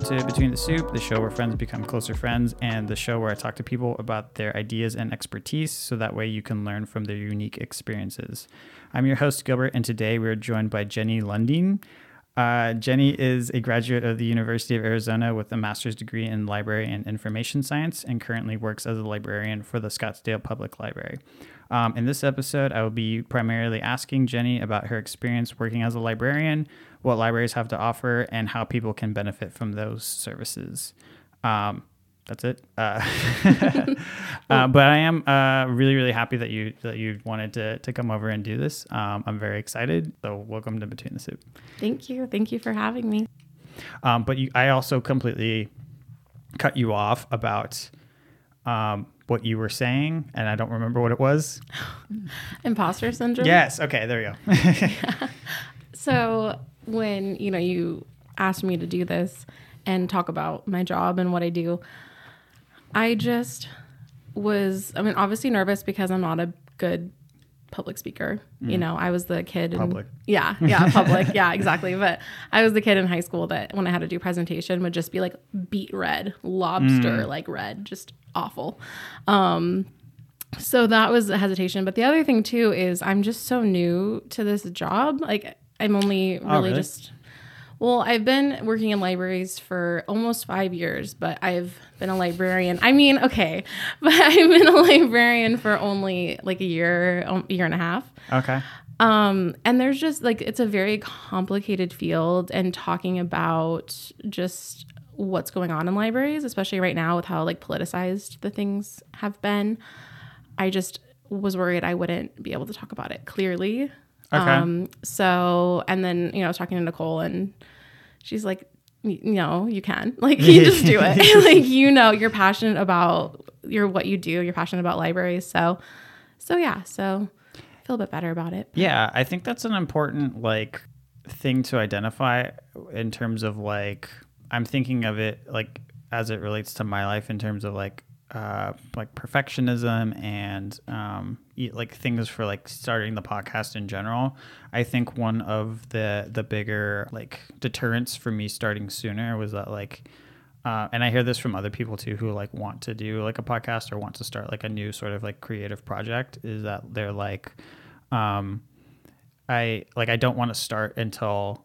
Welcome to Between the Soup, the show where friends become closer friends, and the show where I talk to people about their ideas and expertise so that way you can learn from their unique experiences. I'm your host, Gilbert, and today we're joined by Jenny Lundin. Uh, Jenny is a graduate of the University of Arizona with a master's degree in library and information science and currently works as a librarian for the Scottsdale Public Library. Um, in this episode, I will be primarily asking Jenny about her experience working as a librarian, what libraries have to offer, and how people can benefit from those services. Um, that's it. Uh, uh, but I am uh, really, really happy that you that you wanted to to come over and do this. Um, I'm very excited. So welcome to Between the Soup. Thank you. Thank you for having me. Um, but you, I also completely cut you off about um, what you were saying, and I don't remember what it was. Imposter syndrome. Yes. Okay. There we go. So when you know you asked me to do this and talk about my job and what I do, I just was. I mean, obviously nervous because I'm not a good public speaker. You know, I was the kid. in- Public. yeah, yeah, public. yeah, exactly. But I was the kid in high school that when I had to do presentation would just be like beet red, lobster like red, just awful. Um, so that was a hesitation. But the other thing too is I'm just so new to this job. Like I'm only really, really? just well, I've been working in libraries for almost five years, but I've been a librarian. I mean, okay, but I've been a librarian for only like a year, um, year and a half. Okay. Um, and there's just like it's a very complicated field, and talking about just what's going on in libraries, especially right now with how like politicized the things have been. I just was worried I wouldn't be able to talk about it clearly. Okay. Um, so, and then, you know, I was talking to Nicole and she's like, "Y- you know, you can, like, you just do it. like, you know, you're passionate about your, what you do. You're passionate about libraries. So, so yeah, so I feel a bit better about it. Yeah, I think that's an important like thing to identify in terms of like I'm thinking of it like as it relates to my life in terms of like uh like perfectionism and um like things for like starting the podcast in general. I think one of the the bigger like deterrents for me starting sooner was that like uh, and I hear this from other people too who like want to do like a podcast or want to start like a new sort of like creative project is that they're like um I like I don't want to start until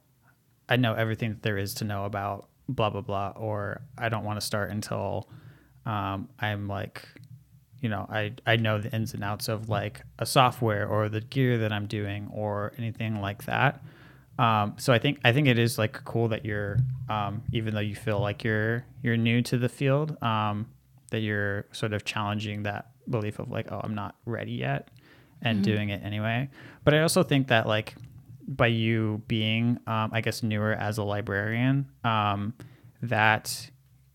I know everything that there is to know about blah blah blah or I don't want to start until um I'm like you know I I know the ins and outs of like a software or the gear that I'm doing or anything like that. Um, so I think I think it is like cool that you're um, even though you feel like you're you're new to the field um, that you're sort of challenging that belief of like oh I'm not ready yet and doing it anyway. But I also think that like by you being um, I guess newer as a librarian um, that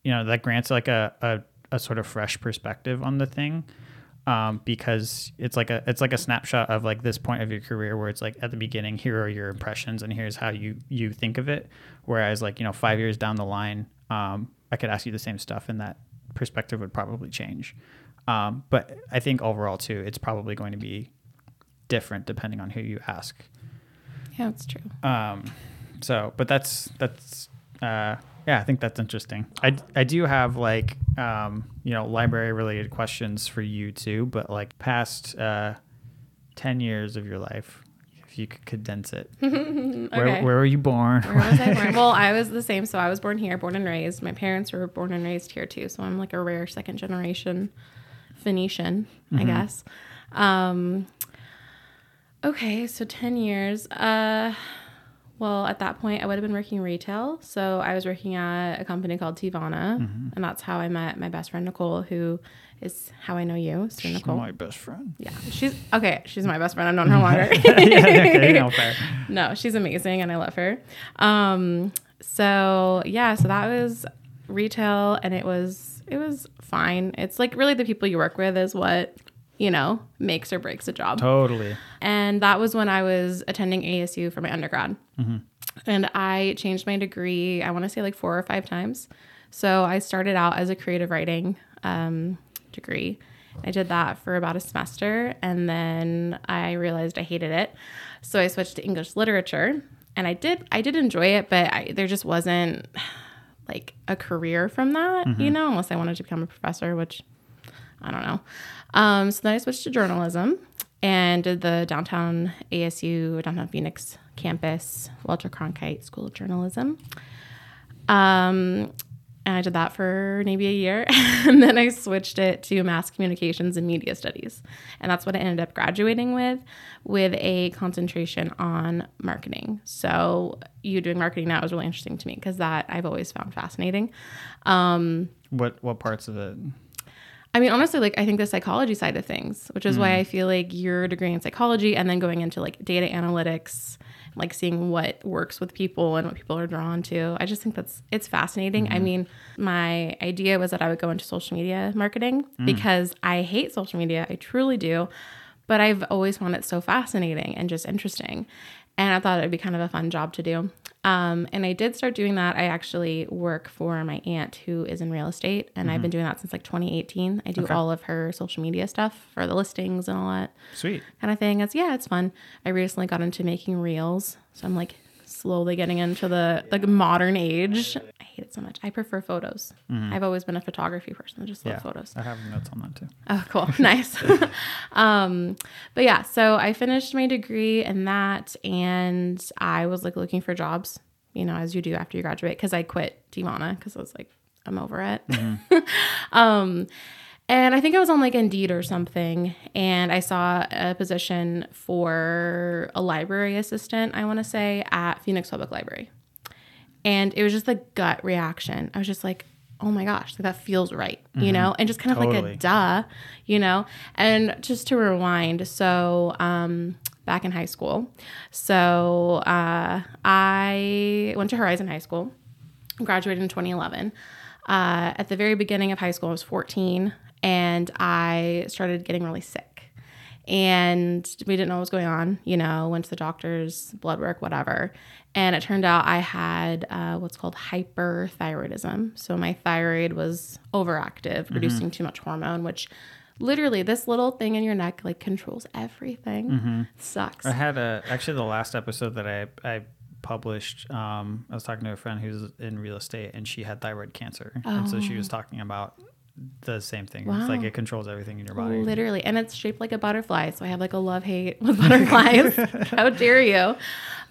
you know that grants like a, a, a sort of fresh perspective on the thing um, because it's like a it's like a snapshot of like this point of your career where it's like at the beginning here are your impressions and here's how you you think of it. Whereas like you know five years down the line um, I could ask you the same stuff and that perspective would probably change. Um, but I think overall too it's probably going to be different depending on who you ask. Yeah, that's true. um, so, but that's that's uh, yeah, I think that's interesting. I I do have like um, you know library related questions for you too, but like past uh, ten years of your life, if you could condense it. Where Okay. where were you born? Where was I born? well, I was the same. So I was born here, born and raised. My parents were born and raised here too. So I'm like a rare second generation Phoenician, I guess. Um, okay, so 10 years. Uh, well, at that point, I would have been working retail. So I was working at a company called Teavana, and that's how I met my best friend Nicole, who is how I know you, so She's Nicole. my best friend. Yeah, she's okay. She's my best friend. I've known her longer. yeah, okay, no, fair. no, she's amazing and I love her. Um, so yeah, so that was retail and it was it was fine. It's like really the people you work with is what, you know, makes or breaks a job. Totally. And that was when I was attending ASU for my undergrad. And I changed my degree, I want to say like four or five times. So I started out as a creative writing um, degree. I did that for about a semester and then I realized I hated it. So I switched to English literature and I did I did enjoy it, but I, there just wasn't like a career from that, you know, unless I wanted to become a professor, which I don't know. Um, so then I switched to journalism and did the downtown ASU, downtown Phoenix campus, Walter Cronkite School of Journalism. Um, and I did that for maybe a year. and then I switched it to mass communications and media studies. And that's what I ended up graduating with, with a concentration on marketing. So, you doing marketing now is really interesting to me because that I've always found fascinating. Um, What what parts of it? I mean, honestly, like I think the psychology side of things, which is why hmm. I feel like your degree in psychology and then going into like data analytics, like seeing what works with people and what people are drawn to. I just think that's it's fascinating. I mm-hmm. mean, my idea was that I would go into social media marketing mm. because I hate social media. I truly do. But I've always found it so fascinating and just interesting. And I thought it'd be kind of a fun job to do. Um, and I did start doing that. I actually work for my aunt who is in real estate, and I've been doing that since like 2018. I do all of her social media stuff for the listings and all that Sweet. kind of thing. It's yeah, it's fun. I recently got into making reels, so I'm like slowly getting into the like modern age. I hate it so much. I prefer photos. I've always been a photography person. I just love Yeah. photos. I have notes on that too. Oh, cool. nice. um, but yeah, so I finished my degree in that and I was like looking for jobs, you know, as you do after you graduate, because I quit Teavana because I was like, I'm over it. um, and I think I was on like Indeed or something, and I saw a position for a library assistant, I want to say, at Phoenix Public Library. And it was just the gut reaction. I was just like, oh my gosh, like that feels right, you know? And just kind of like a duh, you know? And just to rewind, so um, back in high school, so uh, I went to Horizon High School, graduated in 2011. Uh, at the very beginning of high school, I was 14 and I started getting really sick. And we didn't know what was going on, you know, went to the doctor's, blood work, whatever. And it turned out I had uh, what's called hyperthyroidism. So my thyroid was overactive, producing too much hormone, which literally this little thing in your neck like controls everything. Sucks. I had a actually the last episode that I I published. Um, I was talking to a friend who's in real estate, and she had thyroid cancer, and so she was talking about the same thing. It's like it controls everything in your body. Literally. And it's shaped like a butterfly. So I have like a love hate with butterflies. How dare you?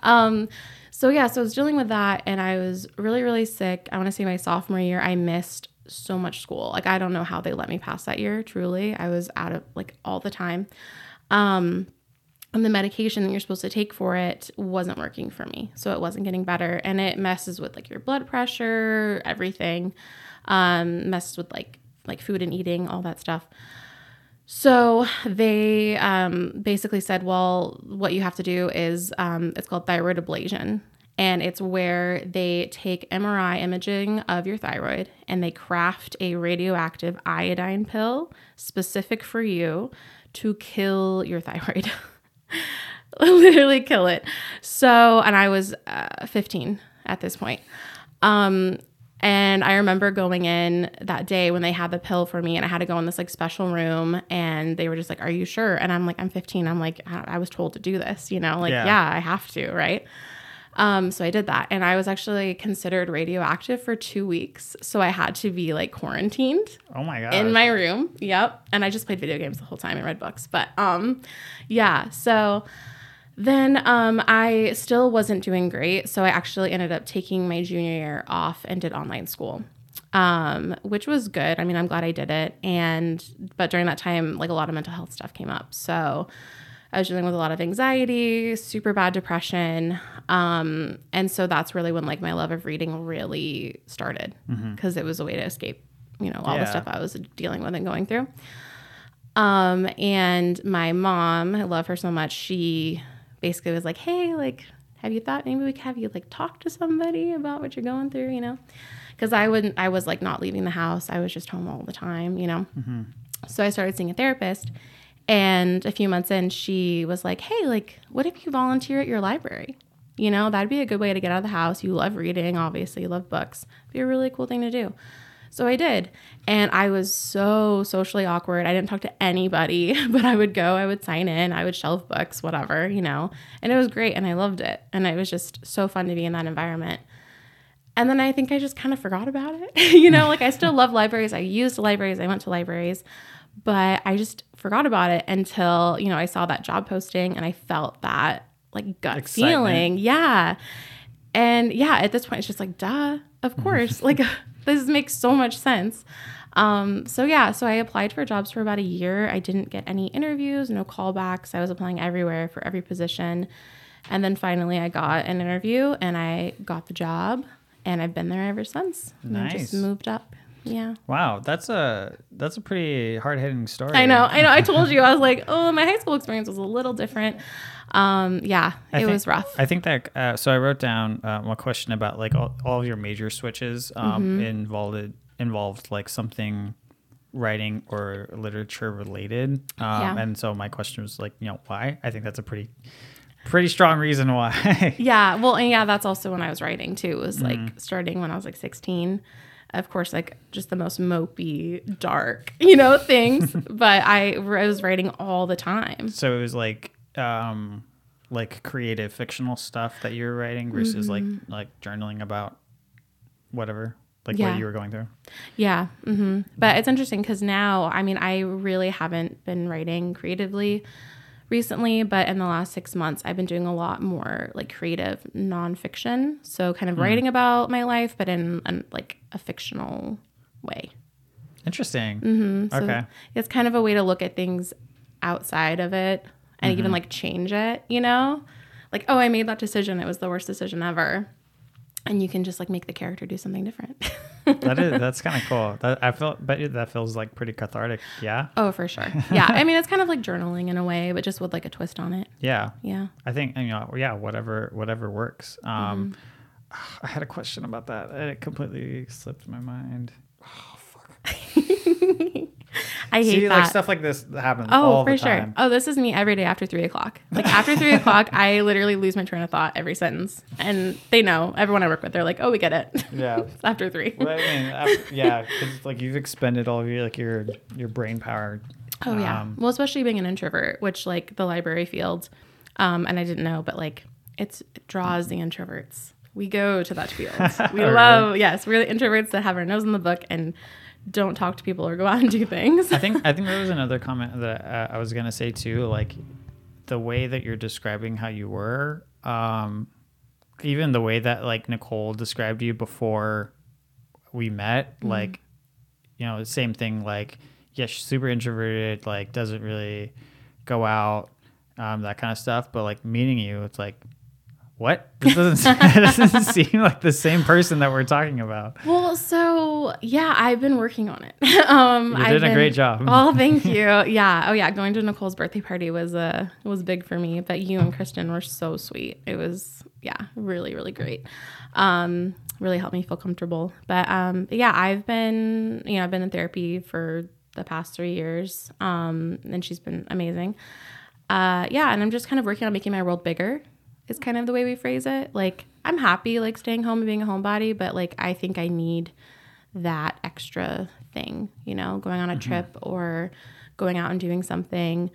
Um, so yeah, so I was dealing with that and I was really, really sick. I want to say my sophomore year, I missed so much school. Like I don't know how they let me pass that year, truly. I was out of like all the time. Um, and the medication that you're supposed to take for it wasn't working for me. So it wasn't getting better. And it messes with like your blood pressure, everything. Um, messes with like like food and eating, all that stuff. So they um, basically said, well, what you have to do is um, it's called thyroid ablation. And it's where they take MRI imaging of your thyroid and they craft a radioactive iodine pill specific for you to kill your thyroid. Literally kill it. So, and I was uh, 15 at this point. Um, and I remember going in that day when they had the pill for me, and I had to go in this like special room, and they were just like, "Are you sure?" And I'm like, "I'm 15." I'm like, "I, I was told to do this, you know, like, Yeah. yeah, I have to, right?" Um, so I did that, and I was actually considered radioactive for two weeks, so I had to be like quarantined Oh my god! in my room. Yep. And I just played video games the whole time and read books. But um yeah, so then um I still wasn't doing great, so I actually ended up taking my junior year off and did online school. Um which was good. I mean, I'm glad I did it and but during that time like a lot of mental health stuff came up. So I was dealing with a lot of anxiety, super bad depression. Um, and so that's really when like my love of reading really started because it was a way to escape, you know, all the stuff I was dealing with and going through. Um, and my mom, I love her so much. She basically was like, Hey, like, have you thought maybe we could have you like talk to somebody about what you're going through, you know? Cause I wouldn't, I was like not leaving the house. I was just home all the time, you know? Mm-hmm. So I started seeing a therapist. And a few months in, she was like, Hey, like, what if you volunteer at your library? You know, that'd be a good way to get out of the house. You love reading, obviously, you love books. It'd be a really cool thing to do. So I did. And I was so socially awkward. I didn't talk to anybody, but I would go, I would sign in, I would shelf books, whatever, you know. And it was great and I loved it. And it was just so fun to be in that environment. and then I think I just kind of forgot about it. you know, like I still love libraries. I used libraries. I went to libraries, but I just forgot about it until, you know, I saw that job posting and I felt that like gut Excitement. feeling. Yeah. And yeah, at this point, it's just like, duh, of course. like, this makes so much sense. Um, so yeah, so I applied for jobs for about a year. I didn't get any interviews, no callbacks. I was applying everywhere for every position. And then finally I got an interview and I got the job and I've been there ever since. And I Nice. just moved up. Yeah. Wow, that's a that's a pretty hard hitting story. I know. I know. I told you. I was like, oh, my high school experience was a little different. Um, yeah, I it think- was rough. I think that uh, so I wrote down um, a question about like all, all of your major switches um, Mm-hmm. involved involved like something writing or literature related. Um, Yeah. And so my question was like, you know, why? I think that's a pretty pretty strong reason why. Yeah, well, and yeah, that's also when I was writing too. It was like Mm-hmm. starting when I was like 16. Of course, like just the most mopey, dark, you know, things. but I, I was writing all the time. so it was like um, like creative fictional stuff that you were writing versus like like journaling about whatever like Mm-hmm. Yeah. what you were going through. Yeah. mm-hmm. But it's interesting because now, I mean, I really haven't been writing creatively recently, but in the last six months, I've been doing a lot more like creative nonfiction. So kind of writing about my life, but in, in like a fictional way. Interesting. Mm-hmm. So Okay. It's kind of a way to look at things outside of it and even like change it, you know? Like, oh, I made that decision. It was the worst decision ever. And you can just like make the character do something different. that is that's kind of cool. That I feel but that feels like pretty cathartic. Yeah. oh, for sure. Yeah. I mean, it's kind of like journaling in a way, but just with like a twist on it. Yeah. Yeah. I think you know yeah whatever whatever works. Um, Mm-hmm. I had a question about that. It completely slipped my mind. I hate See, that. like stuff like this happens Oh, for sure. Oh, this is me every day after three o'clock. Like after three o'clock, I literally lose my train of thought every sentence. And they know, everyone I work with, they're like, oh, we get it. Yeah. It's after three. Well, I mean, I- yeah, 'cause, like you've expended all of your like your your brain power. Oh yeah. Um, well, especially being an introvert, which like the library field, um, and I didn't know, but like it's it draws the introverts. We go to that field. We Really? love yes, we're the introverts that have our nose in the book and don't talk to people or go out and do things. I think I think there was another comment that uh, I was gonna say too, like the way that you're describing how you were, um, even the way that like Nicole described you before we met, Mm-hmm. like you know, same thing. Like, yeah, she's super introverted, like doesn't really go out, um, that kind of stuff. But like meeting you, it's like. What? This doesn't, doesn't seem like the same person that we're talking about. Well, so yeah, I've been working on it. um, You're I've doing a been- great job. Oh, thank you. Yeah. Oh, yeah. Going to Nicole's birthday party was uh was big for me. But you and Kristen were so sweet. It was yeah, really really great. Um, really helped me feel comfortable. But um, yeah, I've been you know I've been in therapy for the past three years. Um, and she's been amazing. Uh, yeah, and I'm just kind of working on making my world bigger. Is kind of the way we phrase it. Like I'm happy like staying home and being a homebody, but like I think I need that extra thing, you know, going on a trip or going out and doing something.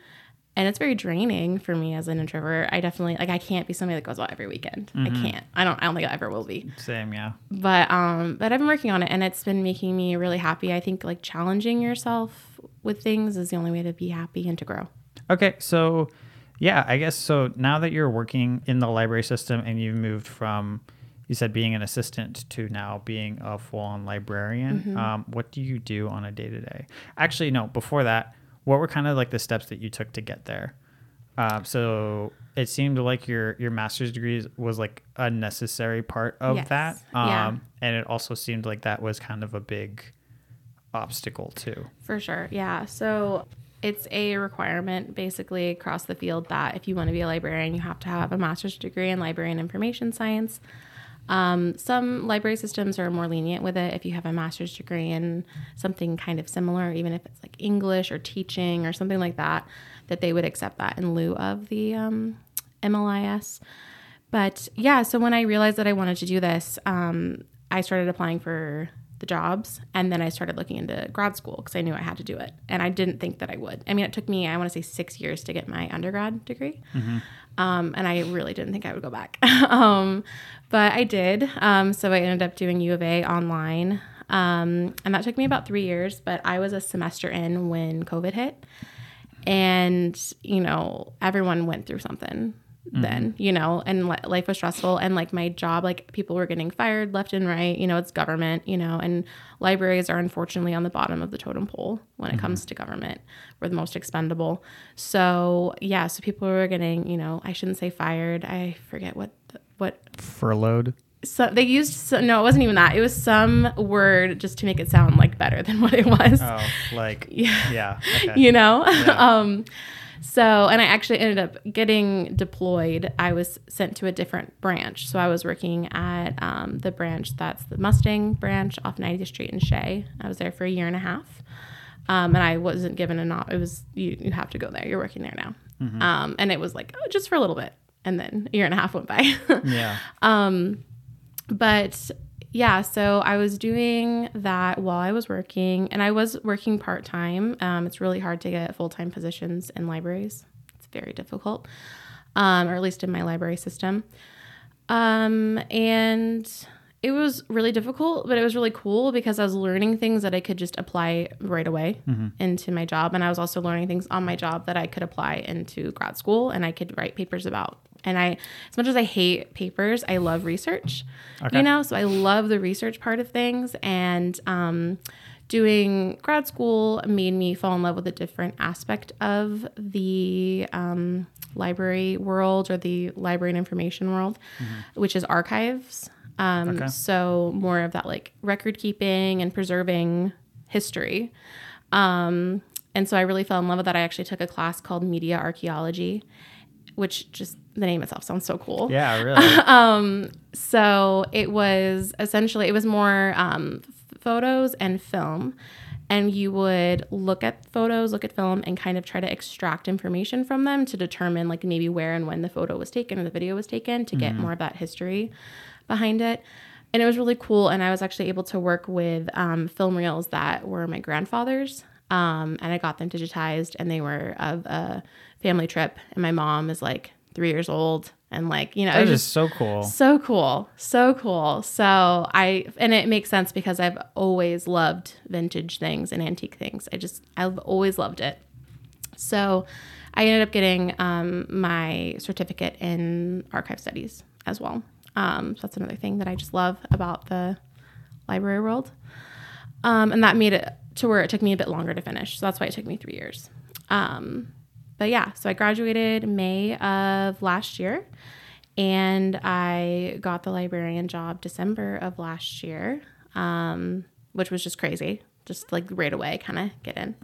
And it's very draining for me as an introvert. I definitely like I can't be somebody that goes out every weekend. I can't. I don't I don't think I ever will be. Same, yeah. But um but I've been working on it and it's been making me really happy. I think like challenging yourself with things is the only way to be happy and to grow. Okay, so yeah, I guess so. Now that you're working in the library system and you've moved from, you said being an assistant to now being a full-on librarian, um, what do you do on a day-to-day? Actually, no. Before that, what were kind of like the steps that you took to get there? Um, so it seemed like your your master's degree was like a necessary part of Yes, that, um, yeah. and it also seemed like that was kind of a big obstacle too. For sure. Yeah. So it's a requirement basically across the field that if you want to be a librarian, you have to have a master's degree in library and information science. Um, some library systems are more lenient with it if you have a master's degree in something kind of similar, even if it's like English or teaching or something like that, that they would accept that in lieu of the um, MLIS. But yeah, so when I realized that I wanted to do this, um, I started applying for the jobs. And then I started looking into grad school because I knew I had to do it. And I didn't think that I would. I mean, it took me, I want to say, six years to get my undergrad degree. Um, and I really didn't think I would go back. um, but I did. Um, so I ended up doing U of A online. Um, and that took me about three years, but I was a semester in when COVID hit. And, you know, everyone went through something then, you know, and li- life was stressful. And like my job, like people were getting fired left and right, you know, it's government, you know, and libraries are unfortunately on the bottom of the totem pole when it comes to government. We're the most expendable. So, yeah, so people were getting, you know, I shouldn't say fired. I forget what, the, what Furloughed. so they used so, no, it wasn't even that. It was some word just to make it sound like better than what it was. Oh, like Yeah. yeah. Okay. You know? Yeah. um so and I actually ended up getting deployed. I was sent to a different branch. So I was working at um, the branch that's the Mustang branch off 90th Street in Shea. I was there for a year and a half. Um, and I wasn't given a not. It was you, you have to go there. You're working there now. Um, and it was like oh, just for a little bit, and then a year and a half went by. yeah. Um, but yeah, so I was doing that while I was working, and I was working part time. Um, it's really hard to get full time positions in libraries. It's very difficult, um, or at least in my library system. Um, and it was really difficult, but it was really cool because I was learning things that I could just apply right away into my job. And I was also learning things on my job that I could apply into grad school and I could write papers about. And I, as much as I hate papers, I love research, Okay. you know? So I love the research part of things. And, um, doing grad school made me fall in love with a different aspect of the um, library world or the library and information world, which is archives. Um, Okay. So more of that like record keeping and preserving history. Um, and so I really fell in love with that. I actually took a class called media archaeology, which just the name itself sounds so cool. Yeah, really. So it was essentially it was more um, photos and film, and you would look at photos, look at film, and kind of try to extract information from them to determine like maybe where and when the photo was taken or the video was taken to get more of that history behind it. And it was really cool, and I was actually able to work with um, film reels that were my grandfather's, um, and I got them digitized, and they were of a family trip, and my mom is like three years old, and like you know, that is just so cool. so cool. So cool. So I and it makes sense because I've always loved vintage things and antique things. I just I've always loved it. So I ended up getting um, my certificate in archive studies as well. Um, so that's another thing that I just love about the library world. Um, and that made it to where it took me a bit longer to finish. So that's why it took me three years. Um, but yeah, so I graduated May of last year and I got the librarian job December of last year, um, which was just crazy. Just like right away, kind of get in.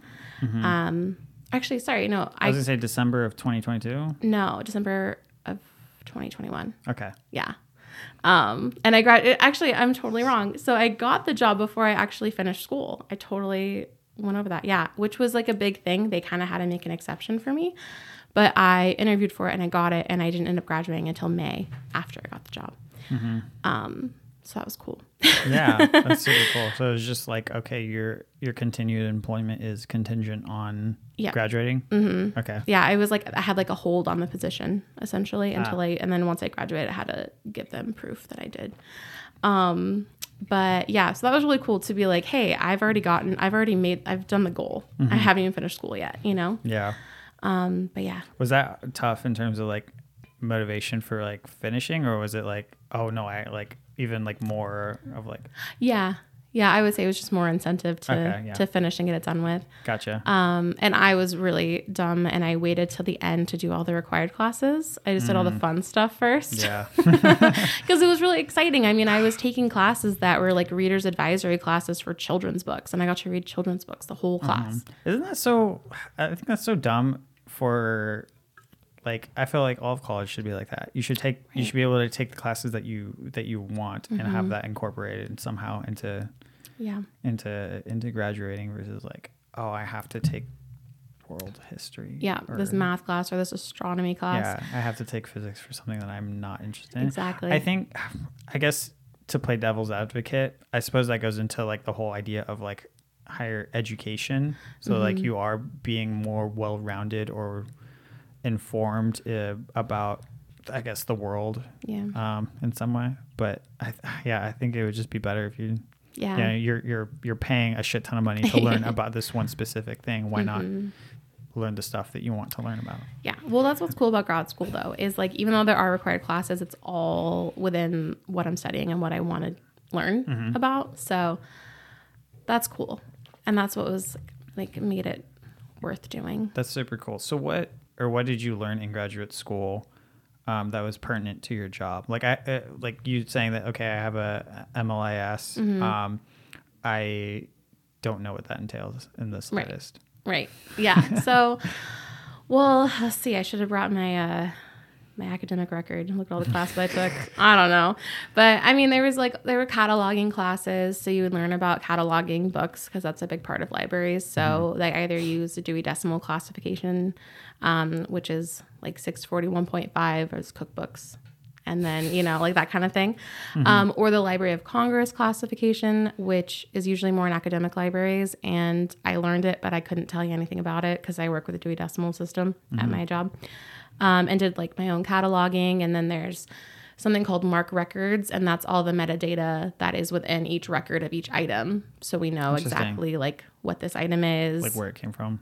Um, actually, sorry, no, I was gonna say December of 2022. no December of 2021. Okay. Yeah. Um, and I got actually, I'm totally wrong. So I got the job before I actually finished school. I totally went over that. Yeah. Which was like a big thing. They kind of had to make an exception for me. But I interviewed for it and I got it. And I didn't end up graduating until May after I got the job. Um, so that was cool. Yeah, that's super cool. So it was just like, okay, your your continued employment is contingent on Yeah. graduating. Mm-hmm. Okay. yeah. I was like, I had like a hold on the position essentially until I, and then once I graduated, I had to give them proof that I did. Um, but yeah, so that was really cool to be like, hey, I've already gotten, I've already made, I've done the goal. I haven't even finished school yet, you know? Yeah. Um, but yeah, Was that tough in terms of like motivation for like finishing, or was it like, oh no, I like even like more of like, yeah, yeah. I would say it was just more incentive to Okay, yeah. to finish and get it done with. gotcha. Um, and I was really dumb, and I waited till the end to do all the required classes. I just did all the fun stuff first. Mm. yeah. because it was really exciting. I mean, I was taking classes that were like readers advisory classes for children's books, and I got to read children's books the whole class. Isn't that so? I think that's so dumb for. Like I feel like all of college should be like that. You should take you should be able to take the classes that you that you want and Mm-hmm. have that incorporated somehow into Yeah, into into graduating versus like oh I have to take world history. yeah. or- this math class or this astronomy class. Yeah, I have to take physics for something that I'm not interested in. Exactly. I think, I guess to play devil's advocate, I suppose that goes into like the whole idea of like higher education. So like Mm-hmm. you are being more well-rounded or informed uh, about, I guess, the world Yeah. um, in some way. But I, yeah, I think it would just be better if you, Yeah. you know, you're you're you're paying a shit ton of money to learn about this one specific thing. Why not Mm-hmm. learn the stuff that you want to learn about? Yeah. Well, that's what's cool about grad school, though, is like even though there are required classes, it's all within what I'm studying and what I want to learn Mm-hmm. about. So that's cool. And that's what was like made it worth doing. That's super cool. So what or what did you learn in graduate school um, that was pertinent to your job? Like I uh, like you saying that okay, I have a MLIS. Mm-hmm. Um, I don't know what that entails in the Right. slightest. Right. Yeah. So, well, let's see. I should have brought my uh, my academic record look at all the classes I took. I don't know, but I mean, there was like there were cataloging classes, so you would learn about cataloging books because that's a big part of libraries. So they either use the Dewey Decimal Classification, um, which is like six forty one point five, as cookbooks. And then, you know, like that kind of thing. Um, or the Library of Congress classification, which is usually more in academic libraries. And I learned it, but I couldn't tell you anything about it because I work with the Dewey Decimal System at my job um, and did like my own cataloging. And then there's something called MARC Records, and that's all the metadata that is within each record of each item. So we know exactly like what this item is Like where it came from.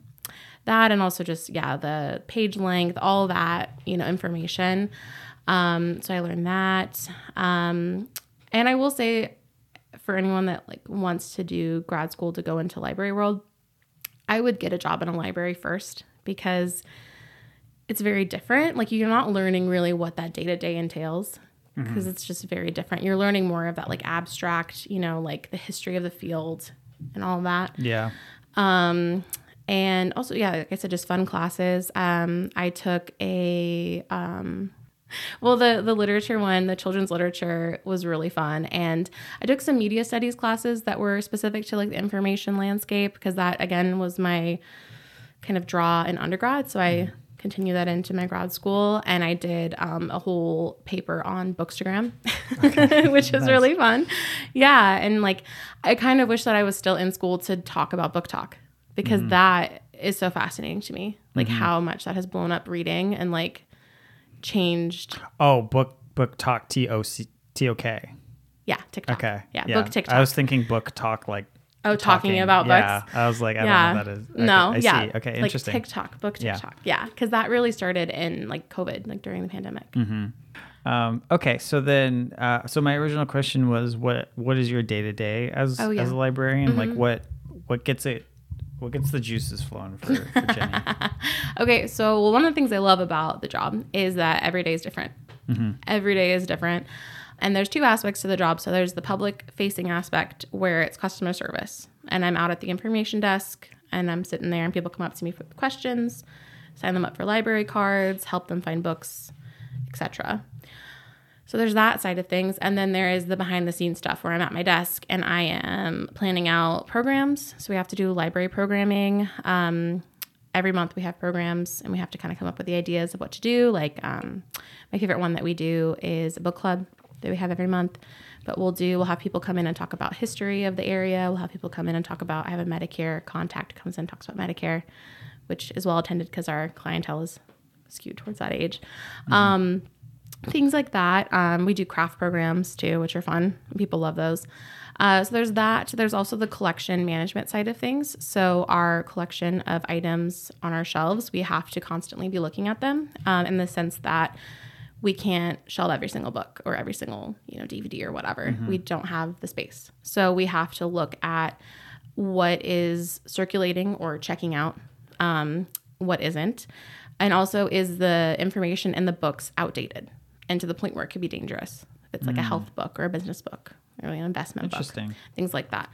that and also just yeah the page length all that you know information um, so i learned that um, and i will say for anyone that like wants to do grad school to go into library world i would get a job in a library first because it's very different like you're not learning really what that day-to-day entails because it's just very different you're learning more of that like abstract you know like the history of the field and all that Yeah. um, and also, yeah, like I said, just fun classes. Um, I took a, um, well, the the literature one, the children's literature was really fun, and I took some media studies classes that were specific to like the information landscape because that again was my kind of draw in undergrad. So I continued that into my grad school, and I did um, a whole paper on Bookstagram, which was really fun. Yeah, and like I kind of wish that I was still in school to talk about BookTok because that is so fascinating to me. Like how much that has blown up reading and like changed. Oh, book book talk T O C T O K. Yeah, TikTok. Okay. Yeah, book TikTok. I was thinking book talk like oh, talking, about books? yeah. books. I was like, I yeah. don't know what that is. Okay, No, I yeah. see. Okay, like interesting. TikTok, book TikTok. Yeah, because that really started in like COVID, like during the pandemic. Um, okay, so then, uh, so my original question was, what what is your day to day as Oh, yeah. Mm-hmm. as a librarian? Like, what what gets it, what gets the juices flowing for, for Jenny? Okay, so well, one of the things I love about the job is that every day is different. Every day is different. And there's two aspects to the job. So there's the public facing aspect where it's customer service. And I'm out at the information desk and I'm sitting there and people come up to me with questions, sign them up for library cards, help them find books, etc. So there's that side of things. And then there is the behind the scenes stuff where I'm at my desk and I am planning out programs. So we have to do library programming. Um, every month we have programs and we have to kind of come up with the ideas of what to do. Like um, my favorite one that we do is a book club that we have every month. But we'll do, we'll have people come in and talk about history of the area. We'll have people come in and talk about, I have a Medicare contact comes in and talks about Medicare, which is well attended because our clientele is skewed towards that age. Um, things like that. Um, we do craft programs too, which are fun. People love those. Uh, so there's that. There's also the collection management side of things. So our collection of items on our shelves, we have to constantly be looking at them um, in the sense that we can't shelve every single book or every single you know DVD or whatever. We don't have the space, so we have to look at what is circulating or checking out, um, what isn't, and also is the information in the books outdated and to the point where it could be dangerous. If it's like a health book or a business book or an investment book, Interesting. things like that,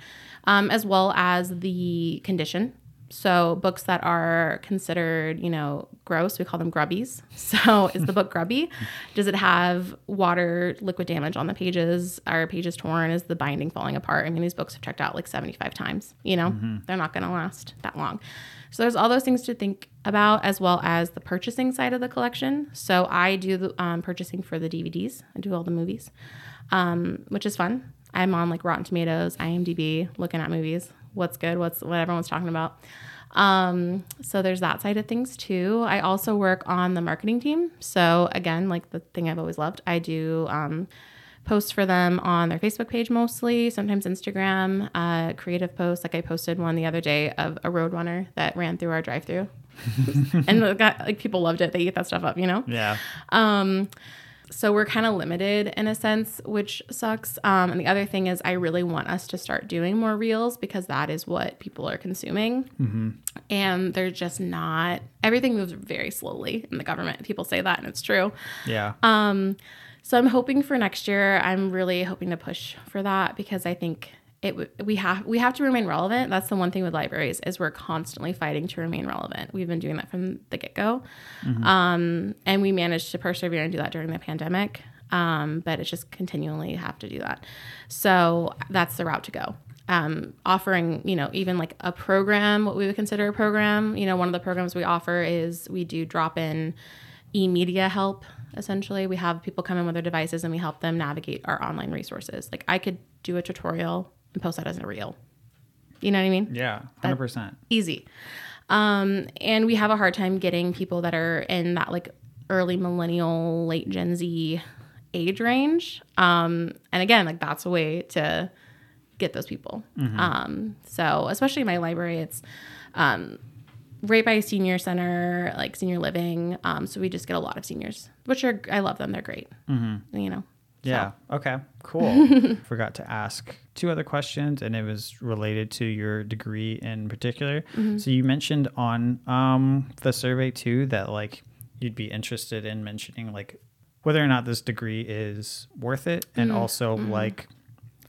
um, as well as the condition. So books that are considered, you know, gross, we call them grubbies. So is the book grubby? Does it have water, liquid damage on the pages? Are pages torn? Is the binding falling apart? I mean, these books have checked out like 75 times, you know, they're not going to last that long. So there's all those things to think about as well as the purchasing side of the collection. So I do the um, purchasing for the DVDs. I do all the movies. um, which is fun. I'm on like Rotten Tomatoes, IMDb, looking at movies, what's good, what's what everyone's talking about. Um, so there's that side of things too. I also work on the marketing team. So again, like the thing I've always loved, I do um, posts for them on their Facebook page mostly, sometimes Instagram, uh, creative posts. Like I posted one the other day of a roadrunner that ran through our drive-through, and got, like people loved it. They eat that stuff up, you know. Yeah. Um, so we're kind of limited in a sense, which sucks. Um, and the other thing is, I really want us to start doing more reels because that is what people are consuming. Mm-hmm. And they're just not, everything moves very slowly in the government. People say that, and it's true. Yeah. Um, so I'm hoping for next year, I'm really hoping to push for that because I think it we have we have to remain relevant. That's the one thing with libraries is we're constantly fighting to remain relevant. We've been doing that from the get go, um, and we managed to persevere and do that during the pandemic. Um, but it's just continually have to do that. So that's the route to go. Um, offering, you know, even like a program, what we would consider a program. You know, one of the programs we offer is we do drop in e-media help essentially we have people come in with their devices and we help them navigate our online resources like i could do a tutorial and post that as a reel. You know what i mean? Yeah. Hundred percent. easy. Um, and we have a hard time getting people that are in that like early millennial late gen z age range. Um, and again like that's a way to get those people. Um, so especially in my library it's um, right by a senior center like senior living. Um, so we just get a lot of seniors which are i love them. They're great. You know Yeah. Okay. Cool. Forgot to ask two other questions, and it was related to your degree in particular. So you mentioned on um, the survey too that like you'd be interested in mentioning like whether or not this degree is worth it, and also like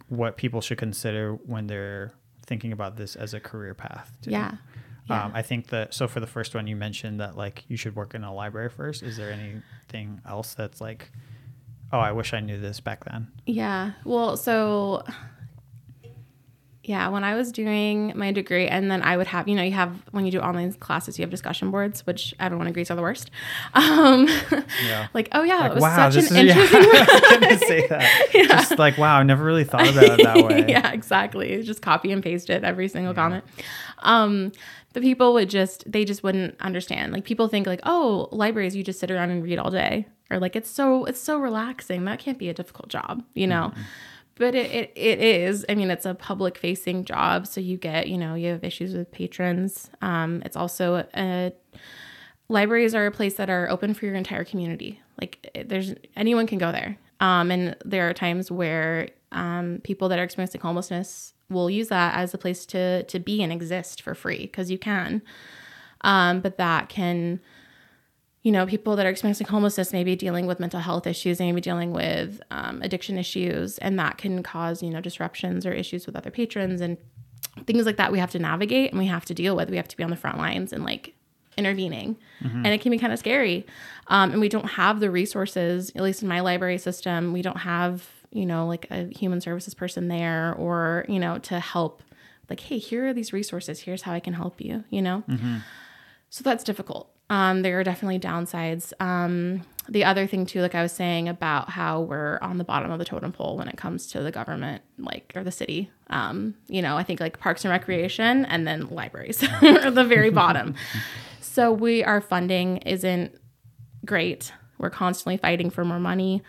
what people should consider when they're thinking about this as a career path. too. yeah yeah. Um, I think that so for the first one you mentioned that like you should work in a library first. Is there anything else that's like, oh, I wish I knew this back then? Yeah. Well, so yeah, when I was doing my degree, and then I would have, you know, you have when you do online classes, you have discussion boards, which everyone agrees are the worst. Um, Yeah. like, oh yeah, Like, it was wow, such an is yeah, interesting. I was say that. Just like wow, I never really thought about it that way. yeah, exactly. Just copy and paste it every single comment. Um, the people would just they just wouldn't understand. Like people think like, oh, libraries you just sit around and read all day, or like it's so it's so relaxing. That can't be a difficult job, you know. But it, it, it is. I mean, it's a public facing job. So you get, you know, you have issues with patrons. Um, it's also a, libraries are a place that are open for your entire community. Like there's anyone can go there. Um, and there are times where um, people that are experiencing homelessness will use that as a place to to be and exist for free because you can. Um, but that can, you know, people that are experiencing homelessness may be dealing with mental health issues, they may be dealing with um, addiction issues, and that can cause you know disruptions or issues with other patrons and things like that. We have to navigate and we have to deal with. We have to be on the front lines and like intervening and it can be kind of scary um, and we don't have the resources at least in my library system we don't have you know like a human services person there or you know to help like hey here are these resources. Here's how i can help you you know? So that's difficult. Um, there are definitely downsides. Um, the other thing too like i was saying about how we're on the bottom of the totem pole when it comes to the government like or the city. Um, you know i think like parks and recreation and then libraries are the very bottom. So we our funding isn't great. We're constantly fighting for more money,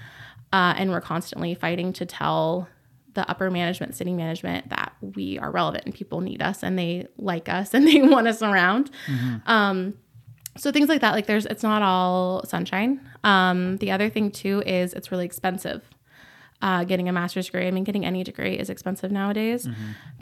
uh, and we're constantly fighting to tell the upper management, city management, that we are relevant and people need us and they like us and they want us around. Um, so things like that, like there's, it's not all sunshine. Um, the other thing too is it's really expensive. Uh, getting a master's degree, I mean, getting any degree is expensive nowadays,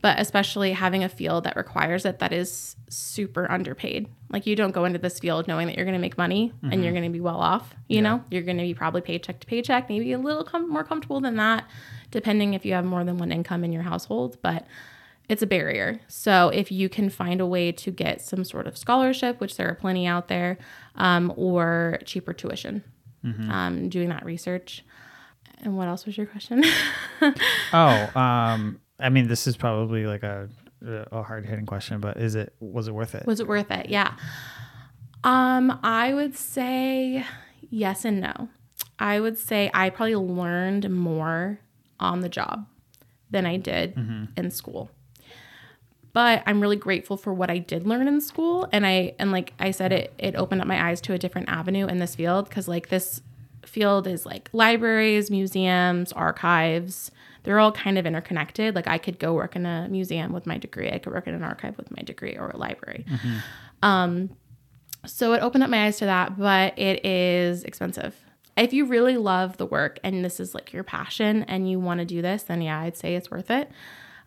but especially having a field that requires it that is super underpaid. Like, you don't go into this field knowing that you're going to make money and you're going to be well off. You know, you're going to be probably paycheck to paycheck, maybe a little com- more comfortable than that, depending if you have more than one income in your household. But it's a barrier. So if you can find a way to get some sort of scholarship, which there are plenty out there, um, or cheaper tuition, um, doing that research. And what else was your question? Oh, um, I mean, this is probably like a a hard hitting question, but is it was it worth it? was it worth it? Yeah. Um, I would say yes and no. I would say I probably learned more on the job than I did in school. But I'm really grateful for what I did learn in school. And I, and like I said, it, it opened up my eyes to a different avenue in this field because like this field is like libraries, museums, archives. They're all kind of interconnected. Like I could go work in a museum with my degree. I could work in an archive with my degree or a library. Um, so it opened up my eyes to that, but it is expensive. If you really love the work and this is like your passion and you want to do this, then yeah, I'd say it's worth it.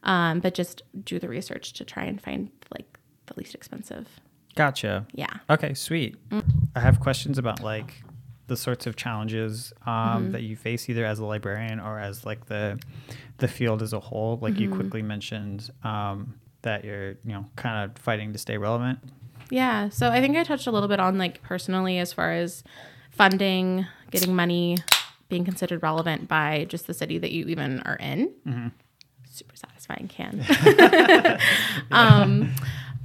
Um, but just do the research to try and find like the least expensive. Gotcha. Yeah. Okay, sweet. I have questions about like the sorts of challenges um, that you face either as a librarian or as like the the field as a whole. Like you quickly mentioned um, that you're you know kind of fighting to stay relevant. Yeah. So I think I touched a little bit on like personally as far as funding, getting money, being considered relevant by just the city that you even are in. Super satisfying can. um,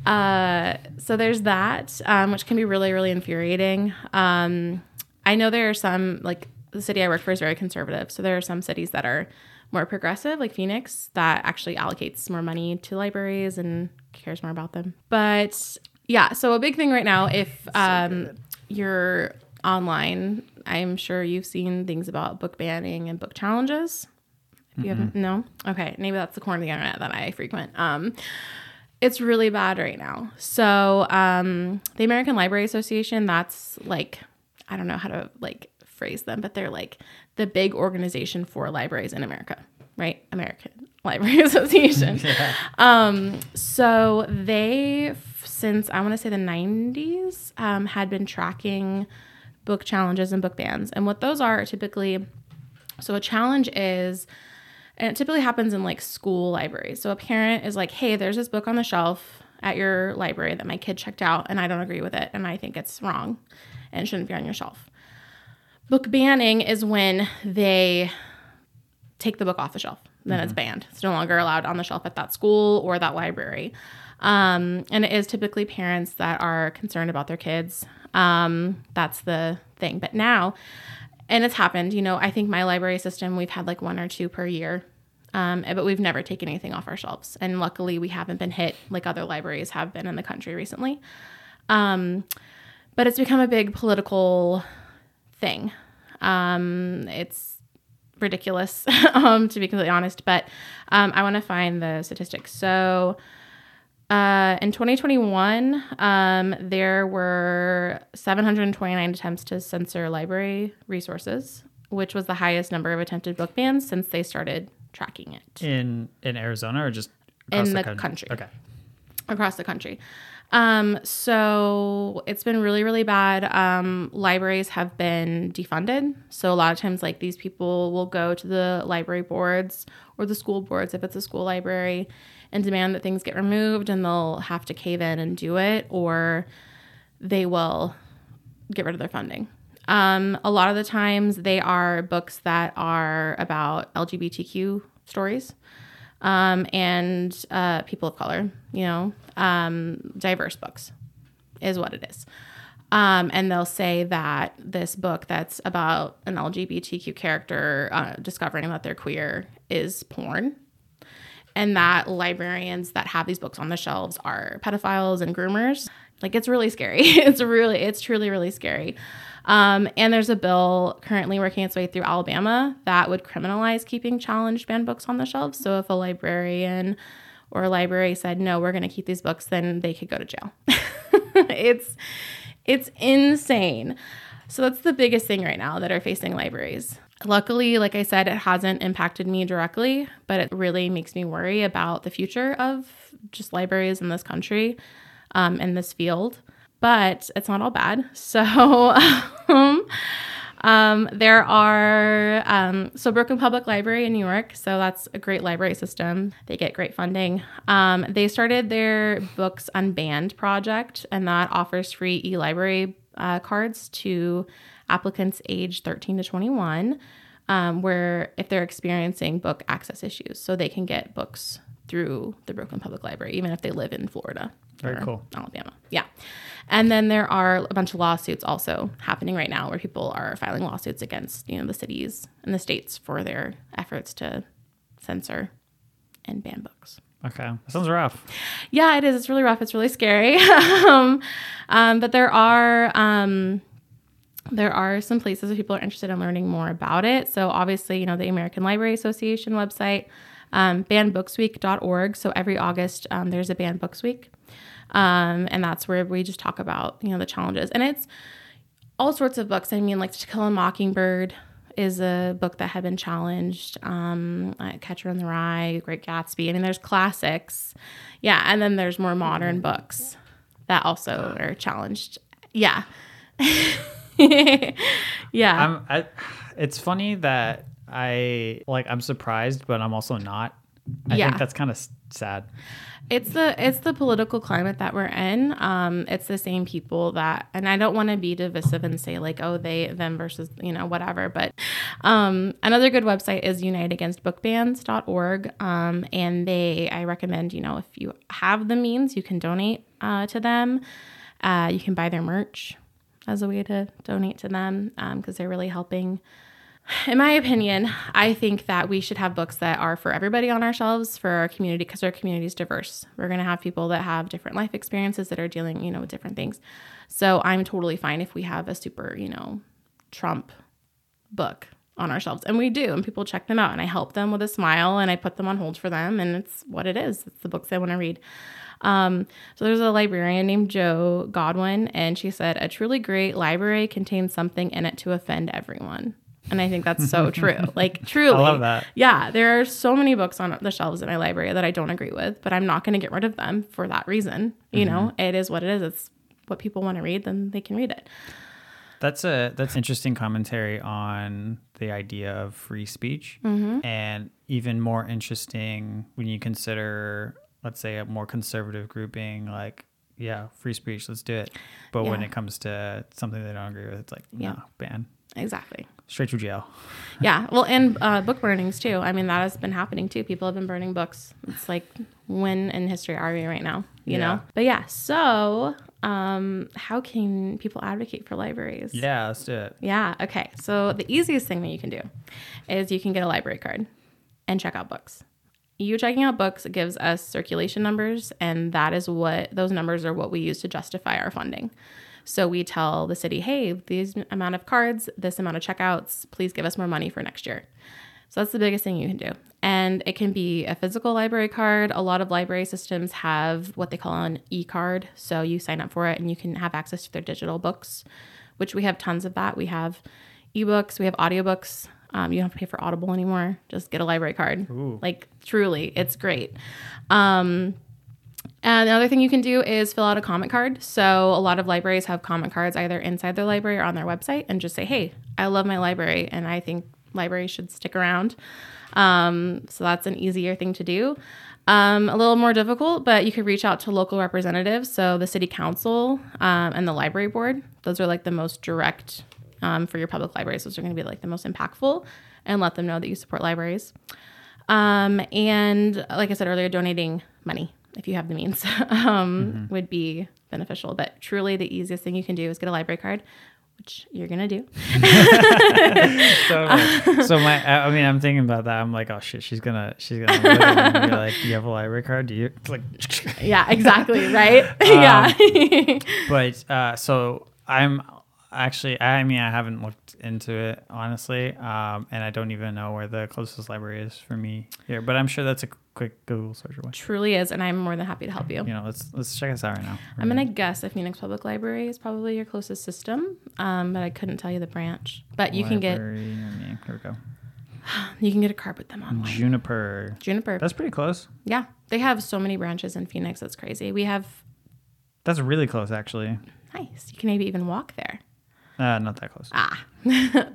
uh, so there's that, um, which can be really, really infuriating. Um, I know there are some, like the city I work for is very conservative. So there are some cities that are more progressive, like Phoenix, that actually allocates more money to libraries and cares more about them. But yeah, so a big thing right now, if um, you're online, I'm sure you've seen things about book banning and book challenges. If you haven't, no? Okay, maybe that's the corner of the internet that I frequent. Um, it's really bad right now. So, um, the American Library Association, that's like, I don't know how to like phrase them, but they're like the big organization for libraries in America, right? American Library Association. Um, so they, since I want to say the 90s, um, had been tracking book challenges and book bans. And what those are typically, so a challenge is, and it typically happens in like school libraries. So a parent is like, hey, there's this book on the shelf at your library that my kid checked out and I don't agree with it and I think it's wrong and shouldn't be on your shelf. Book banning is when they take the book off the shelf. Then it's banned. It's no longer allowed on the shelf at that school or that library. Um, and it is typically parents that are concerned about their kids. Um, that's the thing. But now, and it's happened, you know, I think my library system, we've had like one or two per year. Um, but we've never taken anything off our shelves. And luckily, we haven't been hit like other libraries have been in the country recently. But it's become a big political thing. Um, it's ridiculous, um, to be completely honest. But um, I want to find the statistics. So uh, in 2021, um, there were 729 attempts to censor library resources, which was the highest number of attempted book bans since they started tracking it In in Arizona or just across In the coun- country. Okay. across the country. Um, so it's been really, really bad. Um, libraries have been defunded. So a lot of times, like these people will go to the library boards or the school boards if it's a school library and demand that things get removed, and they'll have to cave in and do it, or they will get rid of their funding. Um, a lot of the times, they are books that are about LGBTQ stories um, and uh, people of color, you know, um, diverse books is what it is. Um, and they'll say that this book that's about an LGBTQ character uh, discovering that they're queer is porn. And that librarians that have these books on the shelves are pedophiles and groomers. Like it's really scary. it's really, it's truly, really scary. Um, and there's a bill currently working its way through Alabama that would criminalize keeping challenged banned books on the shelves. So if a librarian or a library said, no, we're going to keep these books, then they could go to jail. it's, it's insane. So that's the biggest thing right now that are facing libraries. Luckily, like I said, it hasn't impacted me directly, but it really makes me worry about the future of just libraries in this country, um, in this field. But it's not all bad. So, um, um, there are, um, so Brooklyn Public Library in New York. So that's a great library system. They get great funding. Um, they started their Books Unbanned project, and that offers free e library uh, cards to applicants age 13 to 21, um, where if they're experiencing book access issues, so they can get books through the Brooklyn Public Library, even if they live in Florida. Very cool. Alabama. Yeah. And then there are a bunch of lawsuits also happening right now where people are filing lawsuits against, you know, the cities and the states for their efforts to censor, and ban books. Okay, that sounds rough. Yeah, it is. It's really rough. It's really scary. um, um, but there are um, there are some places if people are interested in learning more about it. So obviously, you know, the American Library Association website, um, bannedbooksweek.org. So every August, um, there's a banned books week. Um, and that's where we just talk about, you know, the challenges. And it's all sorts of books. I mean, like To Kill a Mockingbird is a book that had been challenged. Um, uh, Catcher in the Rye, Great Gatsby. I mean, there's classics. Yeah. And then there's more modern books that also are challenged. Yeah. yeah. I, it's funny that I like. I'm surprised, but I'm also not. I Yeah. think that's kind of sad. It's the it's the political climate that we're in. Um, it's the same people that, and I don't want to be divisive and say like, oh, they them versus you know whatever. But um, another good website is uniteagainstbookbans.org, um, and they I recommend you know if you have the means, you can donate uh, to them. Uh, you can buy their merch as a way to donate to them because they're really helping in my opinion, I think that we should have books that are for everybody on our shelves for our community because our community is diverse. We're going to have people that have different life experiences that are dealing, you know, with different things. So I'm totally fine if we have a super, you know, Trump book on our shelves. And we do, and people check them out. And I help them with a smile and I put them on hold for them. And it's what it is. It's the books they want to read. Um, so there's a librarian named Jo Godwin, and she said, A truly great library contains something in it to offend everyone. And I think that's so true. Like, truly. I love that. Yeah, there are so many books on the shelves in my library that I don't agree with, but I'm not going to get rid of them for that reason. You know, mm-hmm. it is what it is. It's what people want to read, then they can read it. That's a that's interesting commentary on the idea of free speech, mm-hmm. and even more interesting when you consider, let's say, a more conservative grouping like. Yeah, free speech. Let's do it. But when it comes to something they don't agree with, it's like, Yeah. no, ban, Exactly. straight to jail. Yeah. Well, and uh, book burnings too. I mean, that has been happening too. People have been burning books. It's like, when in history are we right now? You Yeah. know? But yeah, so um, how can people advocate for libraries? Yeah, let's do it. Yeah. Okay. So the easiest thing that you can do is you can get a library card and check out books. You checking out books gives us circulation numbers, and that is what those numbers are what we use to justify our funding. So we tell the city, hey, these amount of cards, this amount of checkouts, please give us more money for next year. So that's the biggest thing you can do. And it can be a physical library card. A lot of library systems have what they call an e card. So you sign up for it and you can have access to their digital books, which we have tons of that. We have ebooks, we have audiobooks. Um, you don't have to pay for Audible anymore. Just get a library card. Like, truly, it's great. Um, and the other thing you can do is fill out a comment card. So a lot of libraries have comment cards either inside their library or on their website and just say, hey, I love my library and I think libraries should stick around. Um, so that's an easier thing to do. Um, a little more difficult, but you could reach out to local representatives. So the city council um, and the library board. Those are like the most direct um, for your public libraries. Those are going to be like the most impactful and let them know that you support libraries. Um, and like I said earlier, donating money if you have the means um, would be beneficial. But truly, the easiest thing you can do is get a library card, which you're gonna do. So, so my, I mean, I'm thinking about that. I'm like, oh shit, she's gonna, she's gonna look at me and be like, do you have a library card? Do you? It's like, yeah, exactly. Right? yeah. but uh, so I'm actually, I mean, I haven't looked into it honestly, um, and I don't even know where the closest library is for me here. But I'm sure that's a quick Google search away. Truly is, and I'm more than happy to help you. You know, let's let's check this out right now. I'm gonna guess that Phoenix Public Library is probably your closest system, um, but I couldn't tell you the branch. But you can get Library near me. Here we go. you can get a card with them online. Juniper. Juniper. That's pretty close. yeah, they have so many branches in Phoenix. That's crazy. We have That's really close, actually. nice. You can maybe even walk there. Uh, not that close. Ah,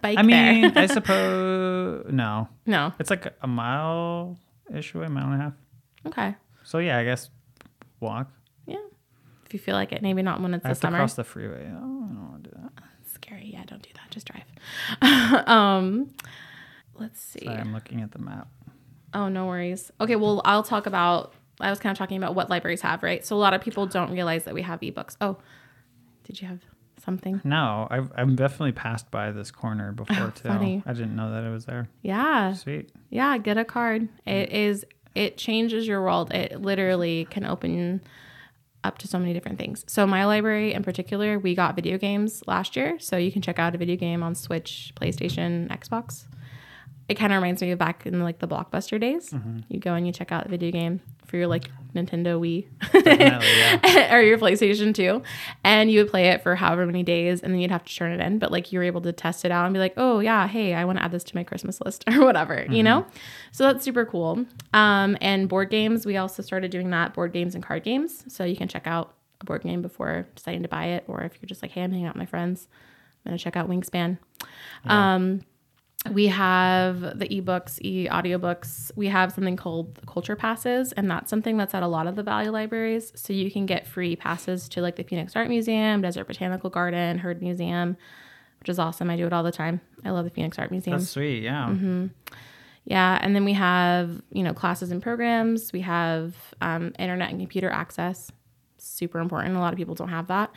bike I mean. I suppose no. no. It's like a mile ish away, mile and a half. Okay. So yeah, I guess walk. Yeah. If you feel like it, maybe not when it's I the have to summer. cross the freeway. Oh, I don't want to do that. Scary. Yeah, don't do that. Just drive. um, let's see. Sorry, I'm looking at the map. Oh, no worries. Okay, well, I'll talk about. I was kind of talking about what libraries have, right? So a lot of people don't realize that we have ebooks. Oh, did you have something. No, I've I've definitely passed by this corner before too. funny. I didn't know that it was there. Yeah. Sweet. Yeah, get a card. It mm. is it changes your world. It literally can open up to so many different things. So my library in particular, we got video games last year, so you can check out a video game on Switch, PlayStation, Xbox. It kind of reminds me of back in like the Blockbuster days. You go and you check out a video game for your like Nintendo Wii. Yeah. or your PlayStation 2 and you would play it for however many days and then you'd have to turn it in. But like you were able to test it out and be like oh yeah hey I want to add this to my Christmas list or whatever you know? So that's super cool. Um and board games we also started doing that board games and card games. So you can check out a board game before deciding to buy it or if you're just like hey I'm hanging out with my friends I'm gonna check out Wingspan. Um we have the ebooks, e audiobooks. We have something called culture passes, and that's something that's at a lot of the Valley libraries. So you can get free passes to like the Phoenix Art Museum, Desert Botanical Garden, Heard Museum, which is awesome. I do it all the time. I love the Phoenix Art Museum. That's sweet. Yeah. Mm-hmm. Yeah, and then we have you know classes and programs. We have um, internet and computer access. Super important. A lot of people don't have that.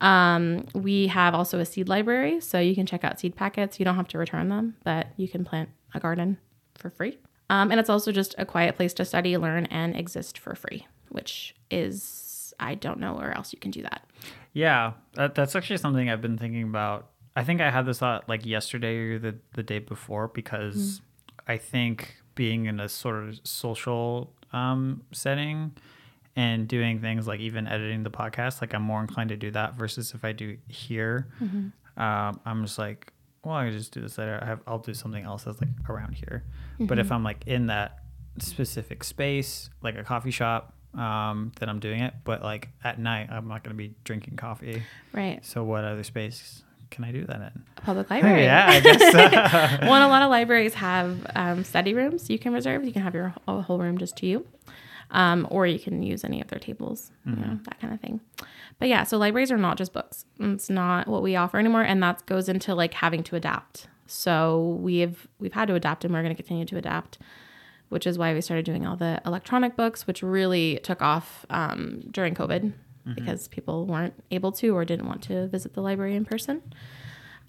Um, we have also a seed library, so you can check out seed packets. You don't have to return them, but you can plant a garden for free. Um, and it's also just a quiet place to study, learn, and exist for free, which is I don't know where else you can do that. Yeah, that, that's actually something I've been thinking about. I think I had this thought like yesterday or the, the day before because I think being in a sort of social um, setting and doing things like even editing the podcast, like I'm more inclined to do that versus if I do here, um, I'm just like, well, I can just do this later. I have, I'll do something else that's like around here. But if I'm like in that specific space, like a coffee shop, um, then I'm doing it. But like at night, I'm not going to be drinking coffee. Right. So what other space can I do that in? A public library. Yeah, I guess. so. well, a lot of libraries have um, study rooms you can reserve. You can have your whole room just to you, um, or you can use any of their tables, you know, that kind of thing. But yeah, so libraries are not just books. It's not what we offer anymore, and that goes into like having to adapt. So we've we've had to adapt, and we're going to continue to adapt, which is why we started doing all the electronic books, which really took off um, during COVID because people weren't able to or didn't want to visit the library in person.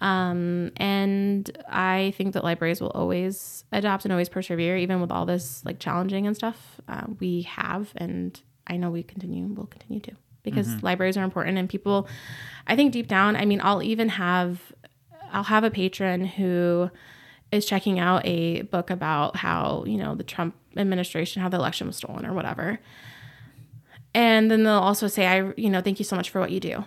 Um, and I think that libraries will always adapt and always persevere, even with all this like challenging and stuff. Uh, we have, and I know we continue, will continue to, because libraries are important. And people, I think deep down, I mean, I'll even have, I'll have a patron who is checking out a book about how you know the Trump administration, how the election was stolen or whatever. And then they'll also say, I, you know, thank you so much for what you do,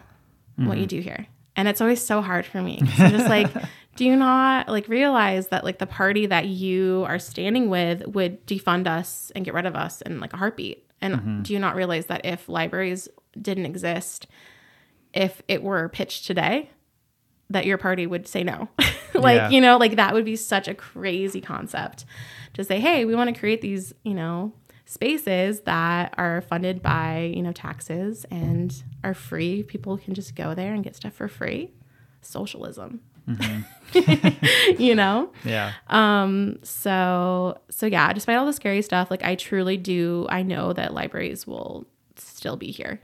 what you do here. And it's always so hard for me. I'm just like, do you not like realize that like the party that you are standing with would defund us and get rid of us in like a heartbeat? And mm-hmm. do you not realize that if libraries didn't exist, if it were pitched today, that your party would say no. like, Yeah. you know, like that would be such a crazy concept to say, hey, we want to create these, you know, spaces that are funded by, you know, taxes and are free. People can just go there and get stuff for free. Socialism. you know? yeah. Um, so so yeah, despite all the scary stuff, like I truly do I know that libraries will still be here